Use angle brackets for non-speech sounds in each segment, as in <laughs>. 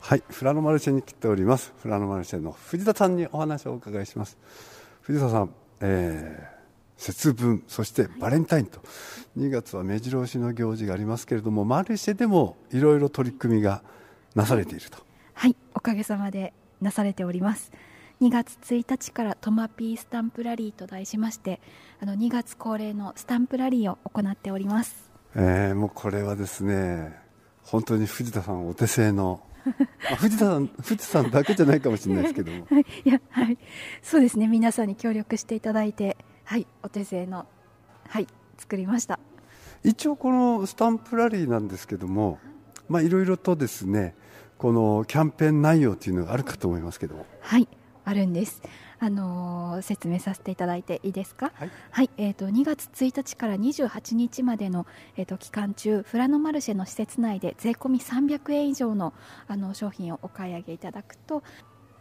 はいフラノマルシェに来ております。フラノマルシェの藤田さんにお話をお伺いします。藤田さん、えー、節分そしてバレンタインと。2月は目白押しの行事がありますけれどもマルシェでもいろいろ取り組みがなされていると。はいおかげさまでなされております。2月1日からトマピースタンプラリーと題しましてあの2月恒例のスタンプラリーを行っております。えー、もうこれはですね本当に藤田さんお手製のまあ、藤田さん藤田さんだけじゃないかもしれないですけども、<laughs> はい、いやはい。そうですね。皆さんに協力していただいてはい。お手製のはい。作りました。一応このスタンプラリーなんですけどもまあいろいろとですねこのキャンペーン内容というのがあるかと思いますけども。はい。あるんですあのー、説明させていただいていいですか？はい。はい、えっ、ー、と2月1日から28日までのえっ、ー、と期間中、フラノマルシェの施設内で税込み300円以上のあの商品をお買い上げいただくと。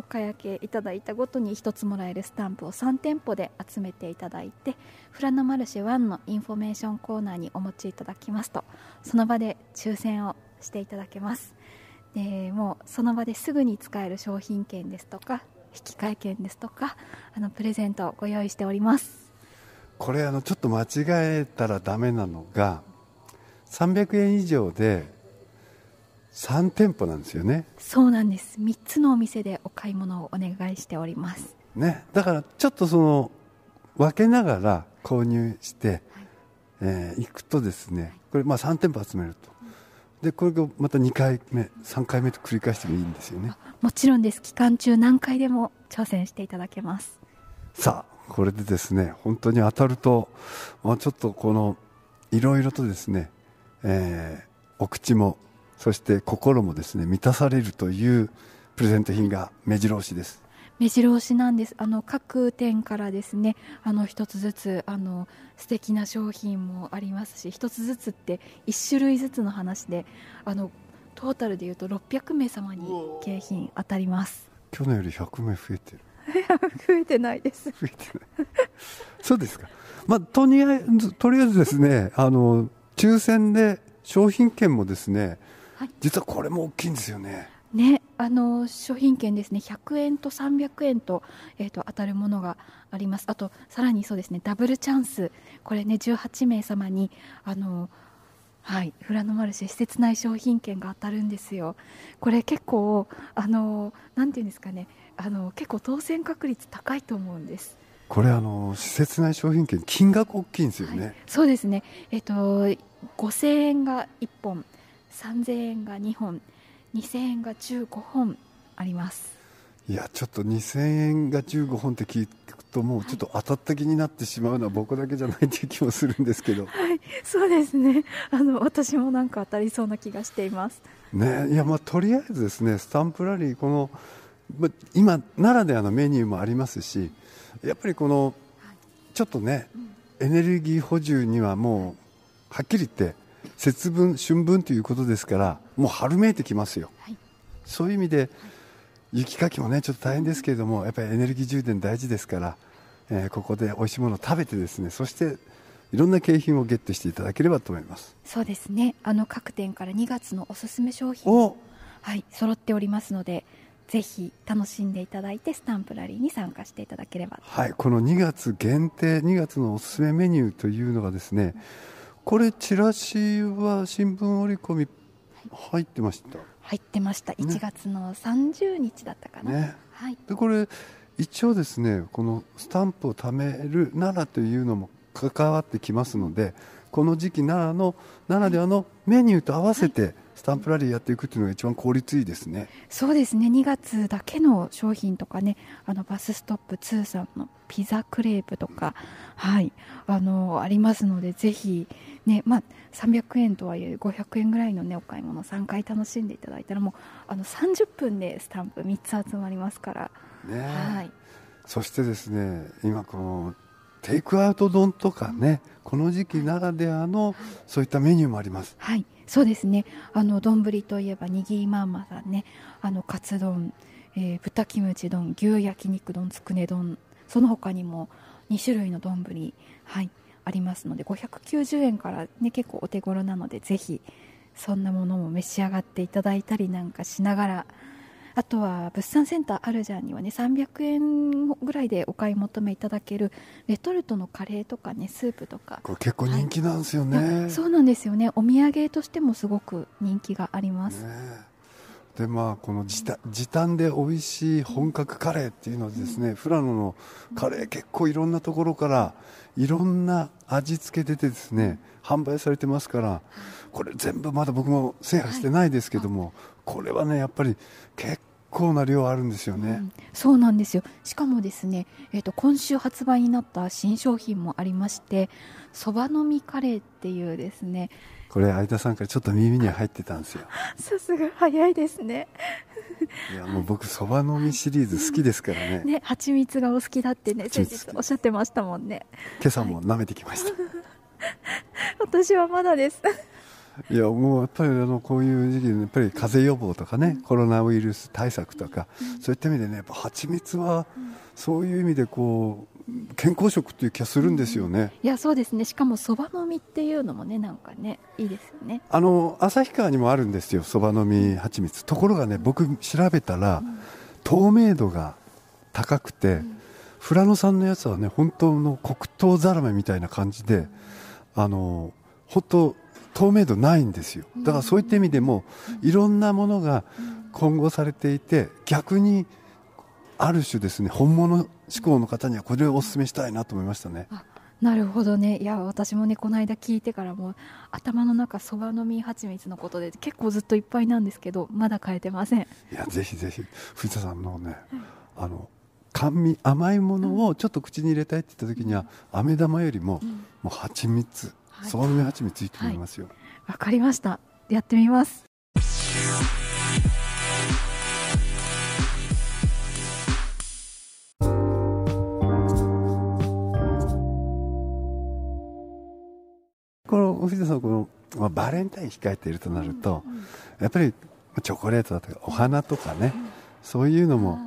お買い上げいただいたごとに1つもらえるスタンプを3店舗で集めていただいてフラノマルシェ1のインフォメーションコーナーにお持ちいただきますとその場で抽選をしていただけますでもうその場ですぐに使える商品券ですとか引換券ですとかあのプレゼントをご用意しております。これあのちょっと間違えたらダメなのが300円以上で3店舗なんですよね。そうなんです。3つのお店でお買い物をお願いしております。ね。だからちょっとその分けながら購入して、はい、えー、行くとですねこれまあ3店舗集めるとでこれがまた2回目3回目と繰り返してもいいんですよね。もちろんです。期間中何回でも挑戦していただけます。さあこれでですね本当に当たると、まあ、ちょっとこのいろいろとですね、えー、お口もそして心もですね満たされるというプレゼント品が目白押しです目白押しなんです。あの各店からですねあの一つずつあの素敵な商品もありますし一つずつって1種類ずつの話であのトータルでいうと600名様に景品当たります。去年より100名増えてる。<laughs> 増えてないです。増えてない。そうですか。まあとりあえずとりあえずですねあの抽選で商品券もですね、はい、実はこれも大きいんですよね。ね、あの商品券ですね。100円と300円と,、えーと、当たるものがあります。あとさらにそうですね。ダブルチャンス。これね18名様にあのはいフラノマルシェ施設内商品券が当たるんですよ。これ結構あのなんていうんですかね。あの結構当選確率高いと思うんです。これあの施設内商品券金額大きいんですよね、はい、そうですね。えっ、ー、と5000円が1本3000円が2本2000円が15本あります。いやちょっと2000円が15本って聞くともうちょっと当たった気になってしまうのは僕だけじゃないという気もするんですけど。はいそうですね。<laughs> あの私もなんか当たりそうな気がしています。ねいやまあとりあえずですねスタンプラリーこの今ならではのメニューもありますしやっぱりこのちょっとね、エネルギー補充にはもうはっきり言って節分春分ということですからもう春めいてきますよ、はい、そういう意味で、雪かきもねちょっと大変ですけれどもやっぱりエネルギー充電大事ですから、えー、ここで美味しいものを食べてですねそしていろんな景品をゲットしていただければと思います。そうですね。あの各店から2月のおすすめ商品はい揃っておりますのでぜひ楽しんでいただいてスタンプラリーに参加していただければ。はいこの2月限定2月のおすすめメニューというのがですね、うんこれチラシは新聞折り込み入ってました、入ってました、1月の30日だったかな、ね、はい、でこれ一応ですねこのスタンプを貯める奈良というのも関わってきますのでこの時期奈良のならではのメニューと合わせて、はい。スタンプラリーやっていくっていうのが一番効率いいですね。そうですね。2月だけの商品とかね。あのバスストップ2さんのピザクレープとか、はい。あのありますのでぜひねまあ、300円とはいえ500円ぐらいの、ね、お買い物3回楽しんでいただいたらもうあの30分でスタンプ3つ集まりますから、ねはい、そしてですね今このテイクアウト丼とかねこの時期ならではのそういったメニューもあります。はいそうですね。あの丼といえばにぎりまんまさんね。あのカツ丼、えー、豚キムチ丼牛焼肉丼つくね丼。その他にも2種類の丼はいありますので590円からね結構お手頃なのでぜひそんなものも召し上がっていただいたりなんかしながらあとは物産センターアルジャンにはね300円ぐらいでお買い求めいただけるレトルトのカレーとかねスープとか。これ結構人気なんですよね、い。やそうなんですよね。お土産としてもすごく人気があります、ねでまあこの時短時短で美味しい本格カレーっていうのはですね、富良野のカレー結構いろんなところからいろんな味付け出てですね販売されてますからこれ全部まだ僕も制覇してないですけども、これはねやっぱり結構な量あるんですよね、うん。そうなんですよ。しかもですね、えー、と今週発売になった新商品もありましてそばのみカレーっていうですね。これ相田さんからちょっと耳に入ってたんですよ。<laughs> さすが早いですね。いやもう僕そばのみシリーズ好きですからね。<laughs> ね蜂蜜がお好きだってね先日おっしゃってましたもんね。今朝も舐めてきました、<laughs> 私はまだですいやもうやっぱりあのこういう時期にやっぱり風邪予防とかね、コロナウイルス対策とか、そういった意味でねやっぱ蜂蜜はそういう意味でこう健康食っていう気がするんですよね、いやそうですね。しかもそばのみっていうのもねなんかねいいですよね。あの旭川にもあるんですよそばの実蜂蜜。ところがね僕調べたら、透明度が高くて、富良野産のやつはね本当の黒糖ザラメみたいな感じであの本当透明度ないんですよ。だからそういった意味でもいろんなものが混合されていて逆にある種ですね本物志向の方にはこれをお勧めしたいなと思いましたね。なるほどね。いや私もねこの間聞いてからもう頭の中そばのみ蜂蜜のことで結構ずっといっぱいなんですけどまだ変えてません。いやぜひぜひ。藤田さんのね、あの甘味甘いものをちょっと口に入れたいって言った時には、飴玉よりも、もう蜂蜜。はいそばの実蜂蜜いいと思いますよ、わかりました。やってみます。この藤田さんこの、まあ、バレンタイン控えているとなると、やっぱりチョコレートだとかお花とかね、そういうのも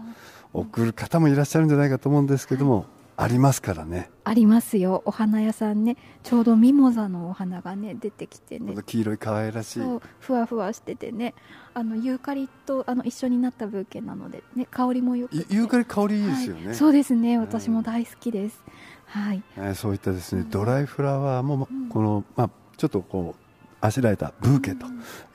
送る方もいらっしゃるんじゃないかと思うんですけども、ありますからね。ありますよ。お花屋さんね。ちょうどミモザのお花がね出てきてね。黄色い可愛らしい。そうふわふわしててね。あのユーカリとあの一緒になったブーケなので、ね、香りもよくユーカリ香りいいですよね、はい、そうですね。うん。私も大好きです、はい。えーそういったですね、うん。ドライフラワーも、この、まあ、ちょっとこうあしらえたブーケと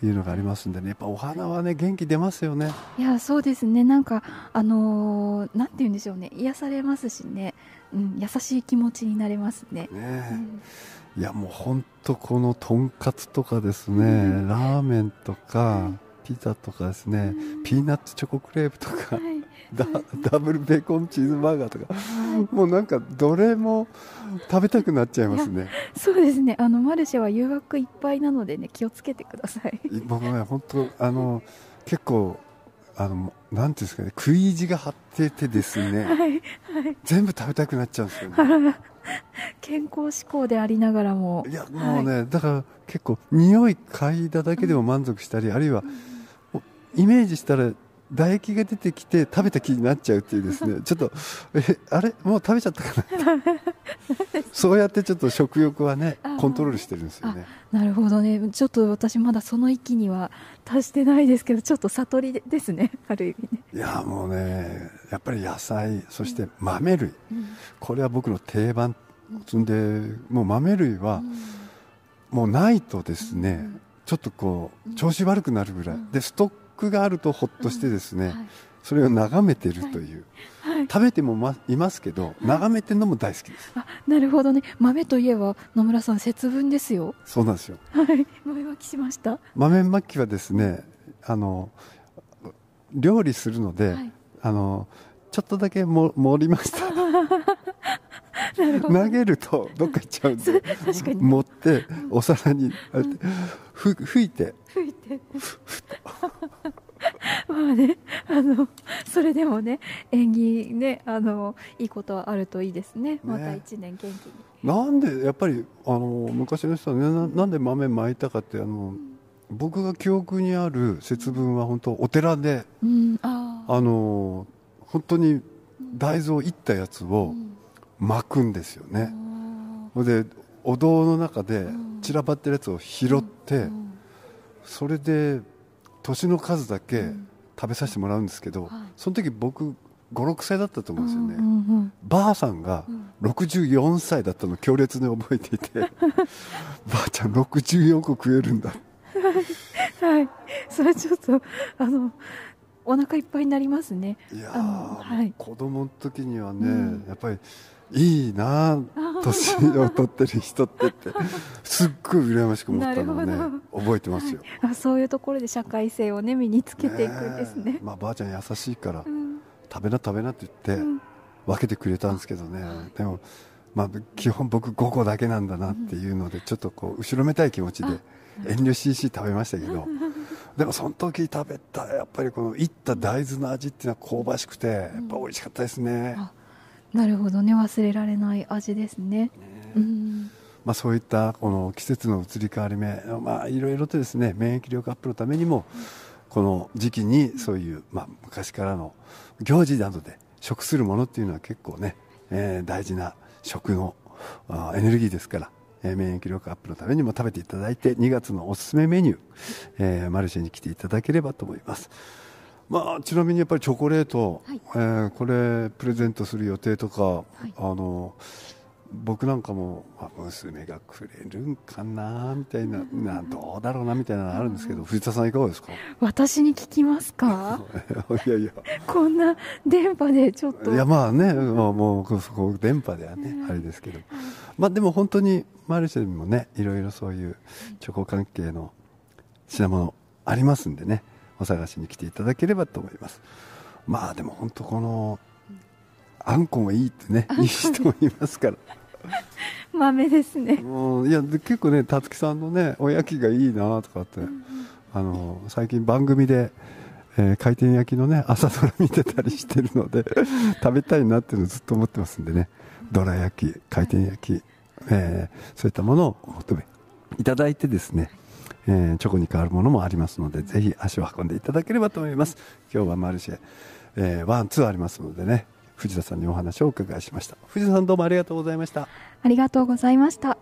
いうのがありますんでね。やっぱお花はね元気出ますよね。いやそうですね。なんかあのーなんて言うんでしょうね。癒されますしね、うん、優しい気持ちになれますね、ねうん。いやもう本当このとんかつとかですね、うん。ラーメンとかピザとかですね、うん。ピーナッツチョコクレープとか。はいダダブルベーコンチーズバーガーとか。もうなんかどれも食べたくなっちゃいますね。そうですね。あのマルシェは誘惑いっぱいなのでね気をつけてください。僕ね本当あの結構あのなんていうんですかね食い意地が張っててですね <laughs> はい全部食べたくなっちゃうんですよね。<laughs> 健康志向でありながらも。いやもうね、だから結構匂い嗅いだだけでも満足したり、あるいはおイメージしたら唾液が出てきて食べた気になっちゃうっていうですね。<laughs> ちょっとえあれ？もう食べちゃったかな？<laughs> そうやってちょっと食欲はねコントロールしてるんですよね。なるほどね。ちょっと私まだその域には達してないですけどちょっと悟りですね。<laughs> ある意味ね、いやもうねやっぱり野菜そして豆類。これは僕の定番。そんでもう豆類はもうないとですね、ちょっとこう調子悪くなるぐらい、でストックがあるとほっとしてですね、はい。それを眺めてるという、はい。食べても、ま、いますけど眺めてるのも大好きです。あなるほどね。豆といえば野村さん節分ですよ。そうなんですよ。はい。豆まきしました？豆まきはですねあの料理するので、はい。あのちょっとだけも盛りました。<laughs> 投げるとどっか行っちゃうんで <laughs> 確かに。持ってお皿にああやって。ふ吹いて。吹いてまあね <laughs> あのそれでもね縁起ねあのいいことはあるといいですね。また一年元気に、なんでやっぱりあの昔の人は、ね、ななんで豆まいたかってあの僕が記憶にある節分は本当お寺でうんあああの本当に大豆をいったやつを巻くんですよね、ほいでお堂の中で散らばってるやつを拾って、それで年の数だけ食べさせてもらうんですけど、その時僕56歳だったと思うんですよね、うんうんうん、ばあさんが64歳だったの強烈に覚えていて <laughs> ばあちゃん64個食えるんだ。はい。それちょっとあのお腹いっぱいになりますね。いやはい、子供の時にはね、うん、やっぱりいいな年を取ってる人ってって。<laughs> すっごい羨ましく思ったのをね覚えてますよ、はい、そういうところで社会性をね身につけていくんですね、まあ、ばあちゃん優しいから、うん、食べな食べなって言って、分けてくれたんですけどね、でも、まあ、基本僕5個だけなんだなっていうので、ちょっとこう後ろめたい気持ちで遠慮しいし食べましたけど。<laughs> でもその時食べたやっぱりこのいった大豆の味っていうのは香ばしくてやっぱ美味しかったですね、なるほどね。忘れられない味ですね、ね。うん、まあ、そういったこの季節の移り変わり目、まあ、いろいろとですね免疫力アップのためにも、この時期にそういう、まあ、昔からの行事などで食するものっていうのは結構ね、えー、大事な食のエネルギーですから、えー、免疫力アップのためにも食べていただいて2月のおすすめメニュー、えー、マルシェに来ていただければと思います。まあ、ちなみにやっぱりチョコレート、はい、えー、これプレゼントする予定とか、はい、あの僕なんかも、まあ、娘がくれるんかなみたいななどうだろうなみたいなのあるんですけど藤田さんいかがですか？私に聞きますか？<laughs> いやいや。こんな電波でちょっと。いやまあね、まあ、もうこう電波ではね、あれですけど、まあ、でも本当にマルシェにもねいろいろそういうチョコ関係の品物ありますんでねお探しに来ていただければと思います。まあでも本当このあんこもいいってね <laughs> いい人もいますから。<laughs> 豆ですね。いや結構ね辰木さんのねおやきがいいなとかって、うんあの最近番組で、えー、回転焼きのね朝ドラ見てたりしてるので <laughs> 食べたいなっていうのをずっと思ってますんでね。どら焼き回転焼き、えー、そういったものをお求めいただいてですねえー、チョコに変わるものもありますのでぜひ足を運んでいただければと思います。今日はマルシェ、えー、ワンツーありますのでね藤田さんにお話をお伺いしました。藤田さんどうもありがとうございました。ありがとうございました。